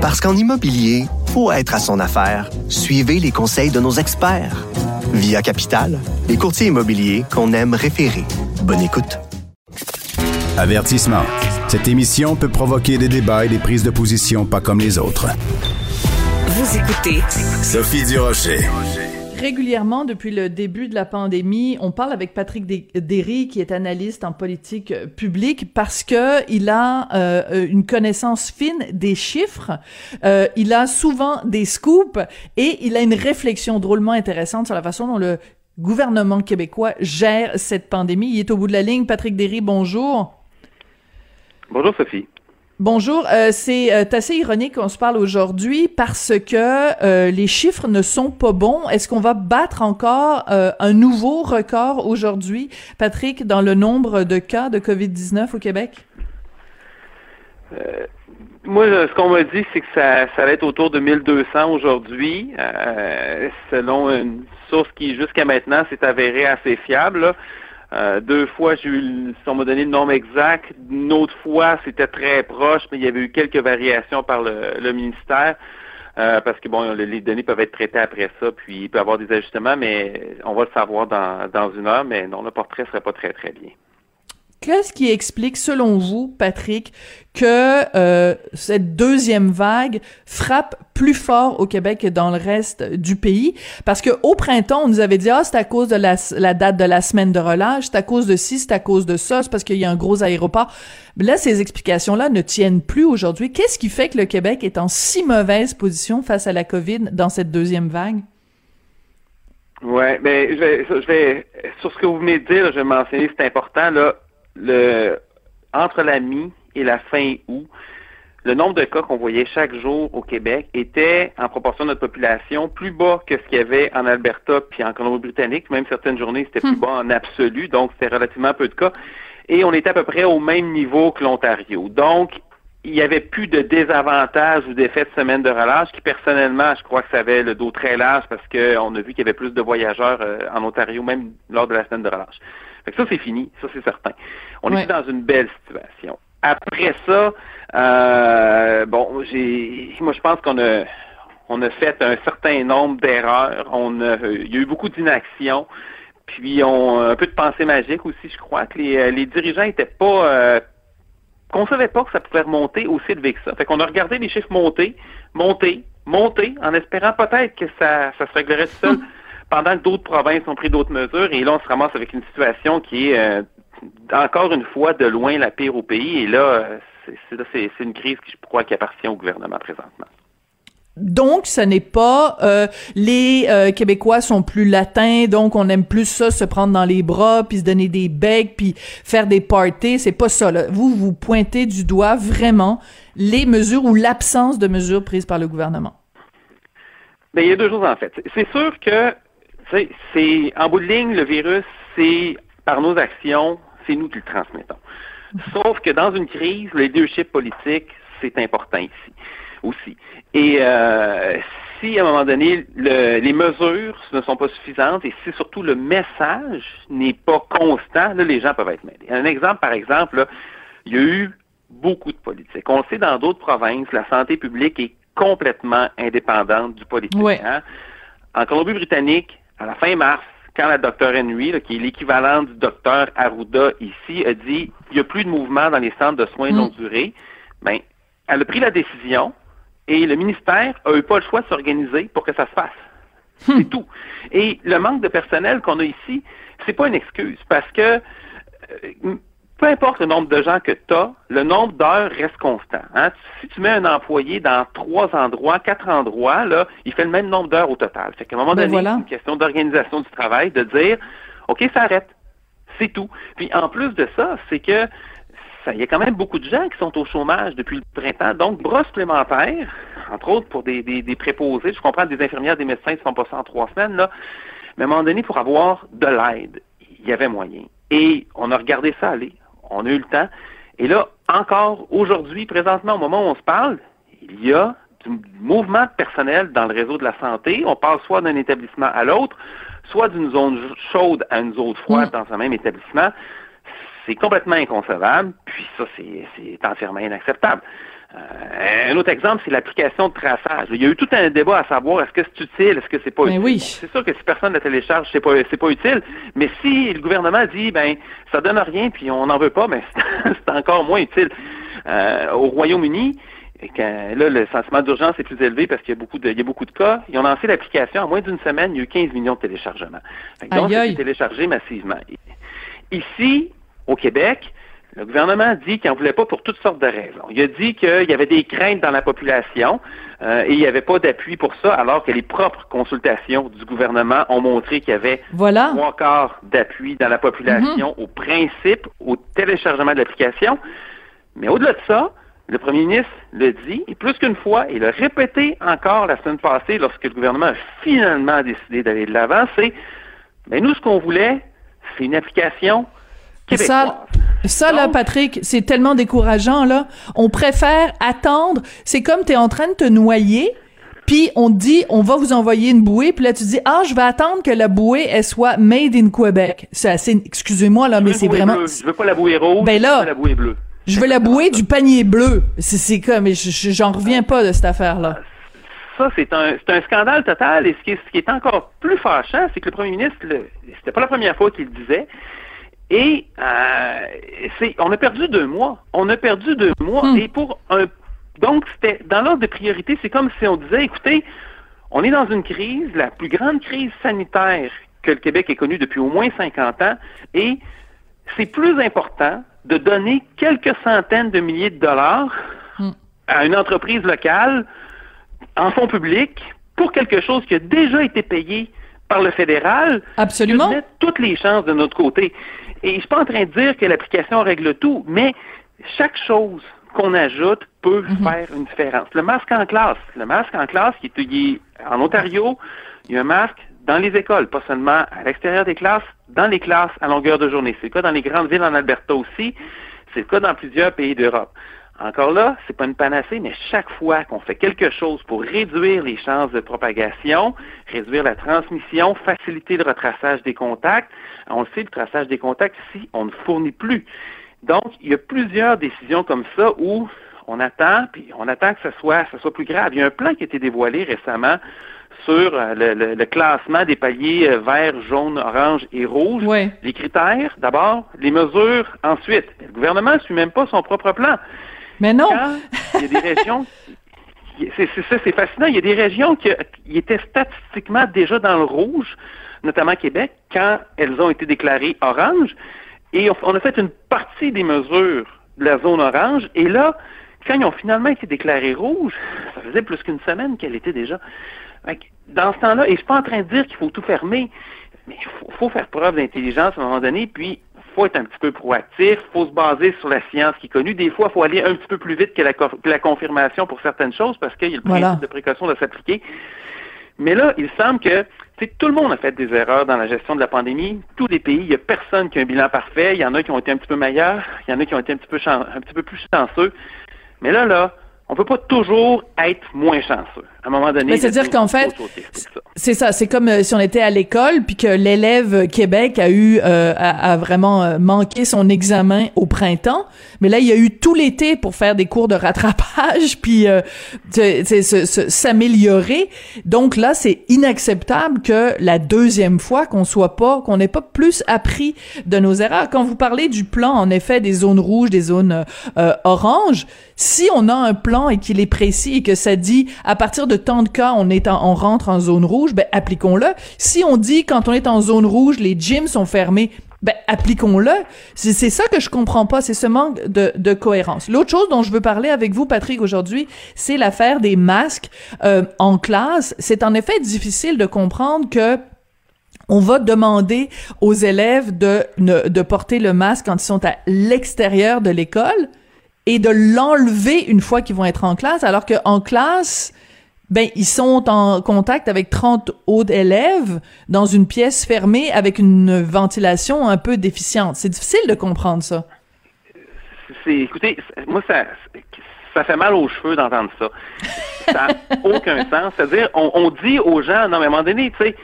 Parce qu'en immobilier, faut être à son affaire. Suivez les conseils de nos experts. Via Capital, les courtiers immobiliers qu'on aime référer. Bonne écoute. Avertissement. Cette émission peut provoquer des débats et des prises de position pas comme les autres. Vous écoutez Sophie Durocher. Régulièrement, depuis le début de la pandémie, on parle avec Patrick Derry, qui est analyste en politique publique, parce que il a euh, une connaissance fine des chiffres, euh, il a souvent des scoops et il a une réflexion drôlement intéressante sur la façon dont le gouvernement québécois gère cette pandémie. Il est au bout de la ligne. Patrick Derry, bonjour. Bonjour Sophie. Bonjour, euh, c'est euh, assez ironique qu'on se parle aujourd'hui parce que euh, les chiffres ne sont pas bons. Est-ce qu'on va battre encore un nouveau record aujourd'hui, Patrick, dans le nombre de cas de COVID-19 au Québec? moi, ce qu'on m'a dit, c'est que ça, va être autour de 1200 aujourd'hui, selon une source qui, jusqu'à maintenant, s'est avérée assez fiable. Euh, deux fois, j'ai eu, on m'a donné le nombre exact. Une autre fois, c'était très proche, mais il y avait eu quelques variations par le, ministère. Euh, parce que bon, les données peuvent être traitées après ça, puis il peut y avoir des ajustements, mais on va le savoir dans, dans une heure, mais non, le portrait serait pas très très bien. Qu'est-ce qui explique, selon vous, Patrick, que euh, cette deuxième vague frappe plus fort au Québec que dans le reste du pays? Parce que au printemps, on nous avait dit ah c'est à cause de la, la, date de la semaine de relâche, c'est à cause de ci, c'est à cause de ça, c'est parce qu'il y a un gros aéroport. Mais là, ces explications-là ne tiennent plus aujourd'hui. Qu'est-ce qui fait que le Québec est en si mauvaise position face à la COVID dans cette deuxième vague? Ouais, mais je vais, je vais sur ce que vous venez de dire, je vais mentionner, c'est important là le, entre la mi et la fin août, le nombre de cas qu'on voyait chaque jour au Québec était, en proportion de notre population, plus bas que ce qu'il y avait en Alberta puis en Colombie-Britannique. Même certaines journées, c'était plus hmm. bas en absolu, donc c'était relativement peu de cas. Et on était à peu près au même niveau que l'Ontario. Donc, il n'y avait plus de désavantages ou d'effets de semaine de relâche qui, personnellement, je crois que ça avait le dos très large parce qu'on a vu qu'il y avait plus de voyageurs euh, en Ontario, même lors de la semaine de relâche. Fait que ça, c'est fini, ça, c'est certain. On est dans une belle situation. Après ça, euh, bon, j'ai, moi, je pense qu'on a, on a fait un certain nombre d'erreurs. On a, il y a eu beaucoup d'inaction. Puis on un peu de pensée magique aussi, je crois que les, les dirigeants étaient pas euh, qu'on savait pas que ça pouvait remonter aussi vite que ça. Fait qu'on a regardé les chiffres monter, monter, monter, en espérant peut-être que ça, ça se réglerait tout seul. pendant que d'autres provinces ont pris d'autres mesures, et là, on se ramasse avec une situation qui est euh, encore une fois de loin la pire au pays, et là, euh, c'est une crise qui, je crois, qui appartient au gouvernement présentement. Donc, ce n'est pas euh, les Québécois sont plus latins, donc on aime plus ça, se prendre dans les bras, puis se donner des becs, puis faire des parties. C'est pas ça. Là. Vous, vous pointez du doigt vraiment les mesures ou l'absence de mesures prises par le gouvernement. Ben, il y a deux choses en fait. C'est sûr que c'est en bout de ligne, le virus, c'est par nos actions, c'est nous qui le transmettons. Sauf que dans une crise, le leadership politique, c'est important ici aussi. Et euh, si à un moment donné, les mesures ne sont pas suffisantes et si surtout le message n'est pas constant, là, les gens peuvent être mêlés. Un exemple, par exemple, il y a eu beaucoup de politique. On le sait dans d'autres provinces, la santé publique est complètement indépendante du politique. Hein. En Colombie-Britannique, à la fin mars, quand la docteur Henry, qui est l'équivalent du docteur Arruda ici, a dit il n'y a plus de mouvement dans les centres de soins mm. longue durée, ben, elle a pris la décision et le ministère n'a eu pas le choix de s'organiser pour que ça se fasse. Hmm. C'est tout. Et le manque de personnel qu'on a ici, c'est pas une excuse parce que euh, peu importe le nombre de gens que tu as, le nombre d'heures reste constant. Hein. Si tu mets un employé dans trois endroits, quatre endroits, là, il fait le même nombre d'heures au total. Fait qu'à un moment ben donné, c'est une question d'organisation du travail, de dire OK, ça arrête. C'est tout. Puis en plus de ça, c'est que il y a quand même beaucoup de gens qui sont au chômage depuis le printemps. Donc, bras supplémentaires, entre autres pour des, des, préposés, je comprends des infirmières, des médecins qui sont passés en trois semaines, là, mais à un moment donné, pour avoir de l'aide, il y avait moyen. Et on a regardé ça aller on a eu le temps. Et là, encore aujourd'hui, présentement, au moment où on se parle, il y a du mouvement de personnel dans le réseau de la santé. On parle soit d'un établissement à l'autre, soit d'une zone chaude à une zone froide mm. dans un même établissement. C'est complètement inconcevable, puis ça, c'est entièrement inacceptable. Euh, un autre exemple, c'est l'application de traçage. Il y a eu tout un débat à savoir est-ce que c'est utile, est-ce que c'est pas utile? oui. C'est sûr que si personne la télécharge, c'est pas c'est pas utile. Mais si le gouvernement dit ben ça donne rien puis on n'en veut pas, ben c'est encore moins utile. Euh, au Royaume-Uni, quand, là, le sentiment d'urgence est plus élevé parce qu'il y a beaucoup de, il y a beaucoup de cas. Ils ont lancé l'application en moins d'une semaine, il y a eu 15 millions de téléchargements. Donc, c'est téléchargé massivement. Ici, au Québec, le gouvernement dit qu'il n'en voulait pas pour toutes sortes de raisons. Il a dit qu'il y avait des craintes dans la population euh, et il n'y avait pas d'appui pour ça, alors que les propres consultations du gouvernement ont montré qu'il y avait Voilà. trois quarts d'appui dans la population au principe, au téléchargement de l'application. Mais au-delà de ça, le premier ministre le dit, et plus qu'une fois, et l'a répété encore la semaine passée lorsque le gouvernement a finalement décidé d'aller de l'avant, c'est, mais nous, ce qu'on voulait, c'est une application québécoise. Ça, ça là, Patrick, c'est tellement décourageant, là. On préfère attendre. C'est comme t'es en train de te noyer, puis on te dit, on va vous envoyer une bouée, puis là, tu dis, ah, je vais attendre que la bouée, elle soit made in Québec. C'est assez, excusez-moi, là, Je mais c'est vraiment, bleue. Je veux pas la bouée rouge, Ben là- je veux la bouée bleue. je veux la bouée du panier bleu. C'est, comme, je- je- j'en reviens pas de cette affaire-là. Ça, c'est un, un scandale total. Et ce qui, est, ce qui est encore plus fâchant, c'est que le premier ministre, c'était pas la première fois qu'il le disait. Et euh, c'est, on a perdu deux mois. On a perdu deux mois. Hmm. Et pour un, donc c'était dans l'ordre de priorité, c'est comme si on disait, écoutez, on est dans une crise, la plus grande crise sanitaire que le Québec ait connue depuis au moins 50 ans, et c'est plus important de donner quelques centaines de milliers de dollars Hmm. à une entreprise locale en fonds publics pour quelque chose qui a déjà été payé par le fédéral, Absolument. que de mettre toutes les chances de notre côté. Et je suis pas en train de dire que l'application règle tout, mais chaque chose qu'on ajoute peut Mhm. faire une différence. Le masque en classe, le masque en classe, qui est, il est en Ontario, il y a un masque dans les écoles, pas seulement à l'extérieur des classes, dans les classes à longueur de journée. C'est le cas dans les grandes villes en Alberta aussi, c'est le cas dans plusieurs pays d'Europe. Encore là, c'est pas une panacée, mais chaque fois qu'on fait quelque chose pour réduire les chances de propagation, réduire la transmission, faciliter le retraçage des contacts, on le sait, le traçage des contacts, ici, on ne fournit plus. Donc, il y a plusieurs décisions comme ça où on attend, puis on attend que ce soit, ce soit plus grave. Il y a un plan qui a été dévoilé récemment sur euh, le, le- le classement des paliers euh, vert, jaune, orange et rouge. Ouais. Les critères, d'abord, les mesures, ensuite. Le gouvernement ne suit même pas son propre plan. Mais non. Il y a des régions, c'est ça, c'est fascinant. Il y a des régions qui, étaient statistiquement déjà dans le rouge, notamment Québec, quand elles ont été déclarées orange. Et on, a fait une partie des mesures de la zone orange. Et là, quand ils ont finalement été déclarées rouges, ça faisait plus qu'une semaine qu'elle était déjà. Dans ce temps-là, et je suis pas en train de dire qu'il faut tout fermer, mais il faut, faut faire preuve d'intelligence à un moment donné, puis faut être un petit peu proactif, faut se baser sur la science qui est connue. Des fois, il faut aller un petit peu plus vite que la, co- que la confirmation pour certaines choses parce qu'il y a le principe Voilà. de précaution de s'appliquer. Mais là, il semble que tout le monde a fait des erreurs dans la gestion de la pandémie. Tous les pays, il n'y a personne qui a un bilan parfait. Il y en a qui ont été un petit peu meilleurs, il y en a qui ont été un petit peu, chan- un petit peu plus chanceux. Mais là, là, on peut pas toujours être moins chanceux. À un moment donné, c'est-à-dire qu'en fait, c'est ça. C'est comme euh, si on était à l'école puis que l'élève Québec a eu euh, a, vraiment euh, manqué son examen au printemps, mais là il y a eu tout l'été pour faire des cours de rattrapage puis euh, s'améliorer. Donc là c'est inacceptable que la deuxième fois qu'on soit pas qu'on n'ait pas plus appris de nos erreurs. Quand vous parlez du plan en effet des zones rouges, des zones oranges, si on a un plan et qu'il est précis et que ça dit à partir de tant de cas on est en- on rentre en zone rouge, ben appliquons-le. Si on dit quand on est en zone rouge les gyms sont fermés, ben appliquons-le. C'est ça que je comprends pas, c'est ce manque de, de cohérence. L'autre chose dont je veux parler avec vous Patrick aujourd'hui, c'est l'affaire des masques euh, en classe. C'est en effet difficile de comprendre que on va demander aux élèves de, de porter le masque quand ils sont à l'extérieur de l'école et de l'enlever une fois qu'ils vont être en classe, alors qu'en classe, ben, ils sont en contact avec 30 autres élèves dans une pièce fermée avec une ventilation un peu déficiente. C'est difficile de comprendre ça. c'est, écoutez, moi, ça, ça fait mal aux cheveux d'entendre ça. Ça n'a aucun sens. C'est-à-dire, on, on dit aux gens, non, mais à un moment donné, tu sais,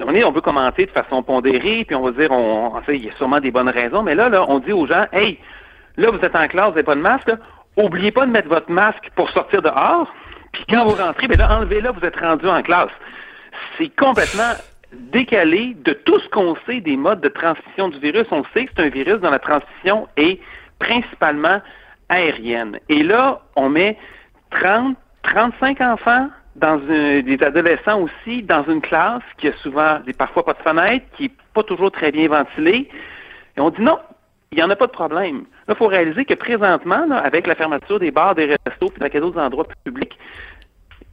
on, est, on peut commenter de façon pondérée, puis on va dire, on, on il y a sûrement des bonnes raisons, mais là, là, on dit aux gens, hey, là, vous êtes en classe, vous n'avez pas de masque, là, oubliez pas de mettre votre masque pour sortir dehors, puis quand vous rentrez, ben là, enlevez-le, vous êtes rendu en classe. C'est complètement décalé de tout ce qu'on sait des modes de transmission du virus. On sait que c'est un virus dont la transmission est principalement aérienne. Et là, on met 30, 35 enfants des adolescents aussi dans une classe qui a souvent, parfois pas de fenêtre, qui est pas toujours très bien ventilée. Et on dit non, il n'y en a pas de problème. Là, il faut réaliser que présentement, avec la fermeture des bars, des restos et d'autres endroits publics,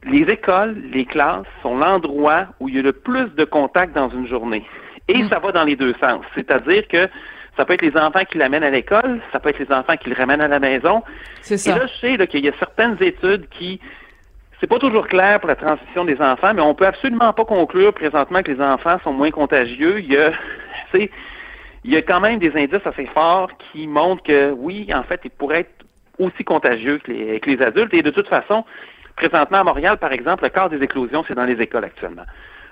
les écoles, les classes sont l'endroit où il y a le plus de contacts dans une journée. Et mm. ça va dans les deux sens. C'est-à-dire que ça peut être les enfants qui l'amènent à l'école, ça peut être les enfants qui le ramènent à la maison. C'est ça. Et là, je sais qu'il y a certaines études qui c'est pas toujours clair pour la transmission des enfants, mais on peut absolument pas conclure présentement que les enfants sont moins contagieux. Il y a, il y a quand même des indices assez forts qui montrent que oui, en fait, ils pourraient être aussi contagieux que les, que les adultes. Et de toute façon, présentement à Montréal, par exemple, le quart des éclosions, c'est dans les écoles actuellement.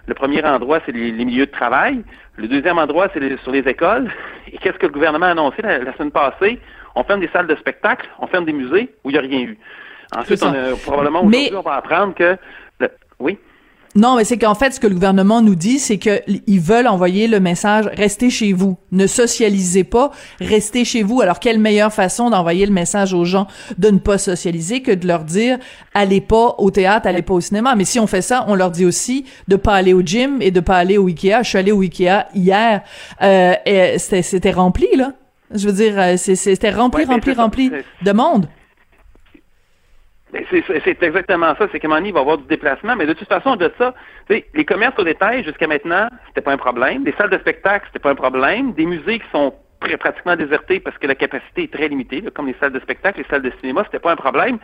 Le premier endroit, c'est les, milieux de travail. Le deuxième endroit, c'est sur les écoles. Et qu'est-ce que le gouvernement a annoncé la, semaine passée? On ferme des salles de spectacle, on ferme des musées où il n'y a rien eu. Ensuite, on a, probablement aujourd'hui, on va apprendre que... oui? Non, mais c'est qu'en fait, ce que le gouvernement nous dit, c'est qu'ils veulent envoyer le message restez chez vous, ne socialisez pas, restez chez vous. Alors, quelle meilleure façon d'envoyer le message aux gens de ne pas socialiser que de leur dire allez pas au théâtre, allez pas au cinéma. Mais si on fait ça, on leur dit aussi de pas aller au gym et de pas aller au Ikea. Je suis allée au Ikea hier, euh, et c'était rempli là. Je veux dire, euh, c'était rempli, rempli, rempli de monde. Ben, c'est exactement ça. C'est qu'à un moment donné, il va y avoir du déplacement. Mais de toute façon, de ça, les commerces au détail, jusqu'à maintenant, c'était pas un problème. Les salles de spectacle, c'était pas un problème. Des musées qui sont pratiquement désertés parce que la capacité est très limitée, comme les salles de spectacle, les salles de cinéma, c'était pas un problème.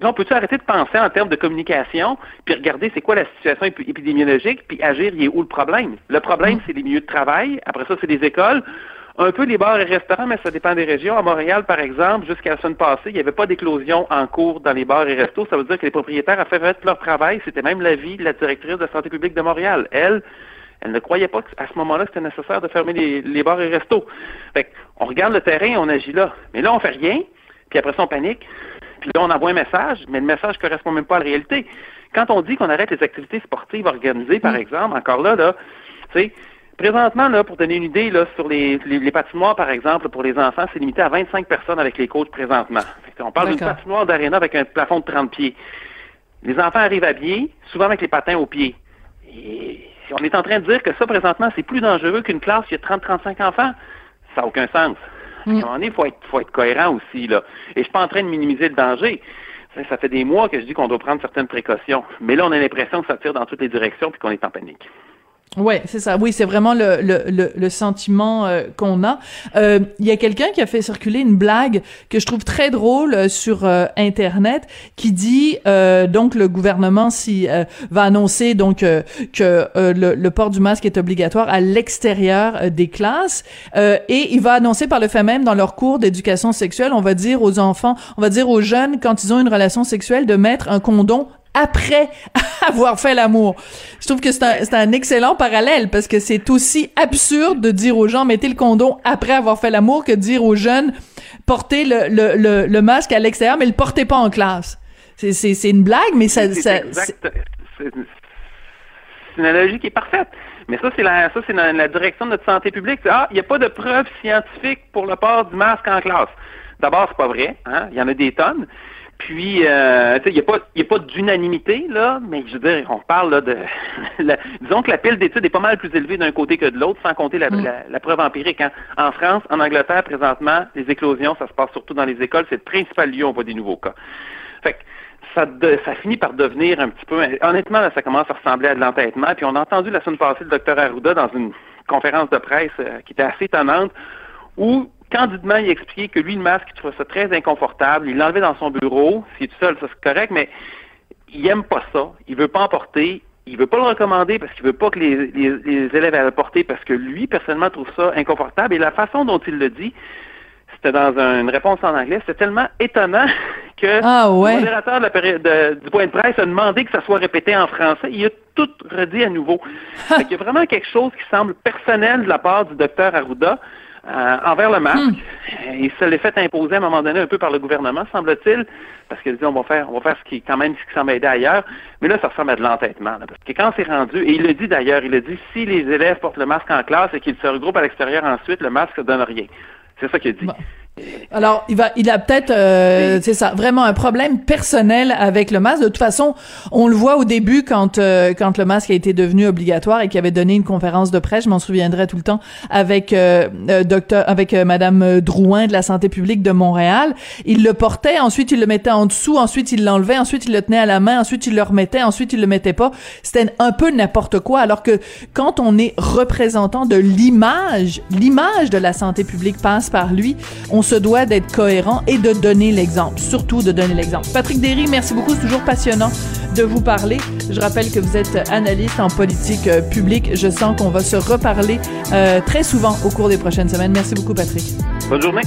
Donc, on peut-tu arrêter de penser en termes de communication, puis regarder c'est quoi la situation épidémiologique, puis agir, il est où le problème? Le problème, mm. c'est les milieux de travail. Après ça, c'est les écoles un peu les bars et restaurants, mais ça dépend des régions. À Montréal, par exemple, jusqu'à la semaine passée, il n'y avait pas d'éclosion en cours dans les bars et restos. Ça veut dire que les propriétaires ont fait leur travail. C'était même l'avis de la directrice de la santé publique de Montréal. Elle, elle ne croyait pas qu'à ce moment-là, c'était nécessaire de fermer les, bars et restos. Fait on regarde le terrain, on agit là. Mais là, on fait rien, puis après ça, on panique. Puis là, on envoie un message, mais le message ne correspond même pas à la réalité. Quand on dit qu'on arrête les activités sportives organisées, par mm. exemple, encore là, là, tu sais, Présentement, là, pour donner une idée, là, sur les, les, patinoires, par exemple, pour les enfants, c'est limité à 25 personnes avec les coachs présentement. on parle d'une patinoire d'aréna avec un plafond de 30 pieds. Les enfants arrivent à pied, souvent avec les patins aux pieds. Et on est en train de dire que ça, présentement, c'est plus dangereux qu'une classe qui a 30-35 enfants. Ça n'a aucun sens. À un mm. moment donné, il faut être, faut être cohérent aussi. Là. Et je suis pas en train de minimiser le danger. Ça fait des mois que je dis qu'on doit prendre certaines précautions. Mais là, on a l'impression que ça tire dans toutes les directions puis qu'on est en panique. Ouais, c'est ça. Oui, c'est vraiment le, le, le, sentiment euh, qu'on a. Euh, il y a quelqu'un qui a fait circuler une blague que je trouve très drôle euh, sur Internet, qui dit donc le gouvernement si va annoncer donc que le, le, port du masque est obligatoire à l'extérieur des classes et il va annoncer par le fait même dans leur cours d'éducation sexuelle, on va dire aux enfants, on va dire aux jeunes quand ils ont une relation sexuelle de mettre un condom après avoir fait l'amour. Je trouve que c'est un, un, excellent parallèle parce que c'est aussi absurde de dire aux gens mettez le condom après avoir fait l'amour que de dire aux jeunes portez le, le, le, le masque à l'extérieur mais le portez pas en classe. C'est une blague, mais ça... C'est une analogie qui est parfaite. Mais ça, c'est la, ça, c'est la, la, direction de notre santé publique. Ah, il n'y a pas de preuves scientifiques pour le port du masque en classe. D'abord, c'est pas vrai. Hein? Il y en a des tonnes. Puis, euh, il n'y a pas, y a pas d'unanimité, là, mais je veux dire, on parle là, de... disons que la pile d'études est pas mal plus élevée d'un côté que de l'autre, sans compter la, mm. la, preuve empirique. Hein. En France, en Angleterre, présentement, les éclosions, ça se passe surtout dans les écoles. C'est le principal lieu où on voit des nouveaux cas. Fait que ça, ça finit par devenir un petit peu... Honnêtement, là, ça commence à ressembler à de l'entêtement. Puis on a entendu la semaine passée le docteur Arruda dans une conférence de presse euh, qui était assez étonnante, où candidement, il expliquait que lui, le masque, il trouvait ça très inconfortable. Il l'enlevait dans son bureau. S'il est tout seul, ça c'est correct, mais il aime pas ça. Il veut pas en porter. Il veut pas le recommander parce qu'il veut pas que les, les, élèves aient le porter parce que lui, personnellement, trouve ça inconfortable. Et la façon dont il le dit, c'était dans une réponse en anglais, c'était tellement étonnant que ah, le modérateur du point de presse a demandé que ça soit répété en français. Il a tout redit à nouveau. il y a vraiment quelque chose qui semble personnel de la part du docteur Arruda. Euh, envers le masque. Il se l'est fait imposer à un moment donné un peu par le gouvernement, semble-t-il, parce qu'il dit on va faire, on va faire ce qui quand même ce qui semble aider ailleurs. Mais là, ça ressemble à de l'entêtement. Parce que quand c'est rendu, et il le dit d'ailleurs, il le dit si les élèves portent le masque en classe et qu'ils se regroupent à l'extérieur ensuite, le masque ne donne rien. C'est ça qu'il dit. Alors, il va, il a peut-être, euh, c'est ça, vraiment un problème personnel avec le masque. De toute façon, on le voit au début quand euh, quand le masque a été devenu obligatoire et qu'il avait donné une conférence de presse, je m'en souviendrai tout le temps, avec euh, euh docteur, avec Madame Drouin de la santé publique de Montréal. Il le portait, ensuite il le mettait en dessous, ensuite il l'enlevait, ensuite il le tenait à la main, ensuite il le remettait, ensuite il le mettait pas. C'était un peu n'importe quoi. Alors que quand on est représentant de l'image, l'image de la santé publique passe par lui. On se doit d'être cohérent et de donner l'exemple, surtout de donner l'exemple. Patrick Derry, merci beaucoup, c'est toujours passionnant de vous parler. Je rappelle que vous êtes analyste en politique euh, publique. Je sens qu'on va se reparler euh, très souvent au cours des prochaines semaines. Merci beaucoup, Patrick. Bonne journée.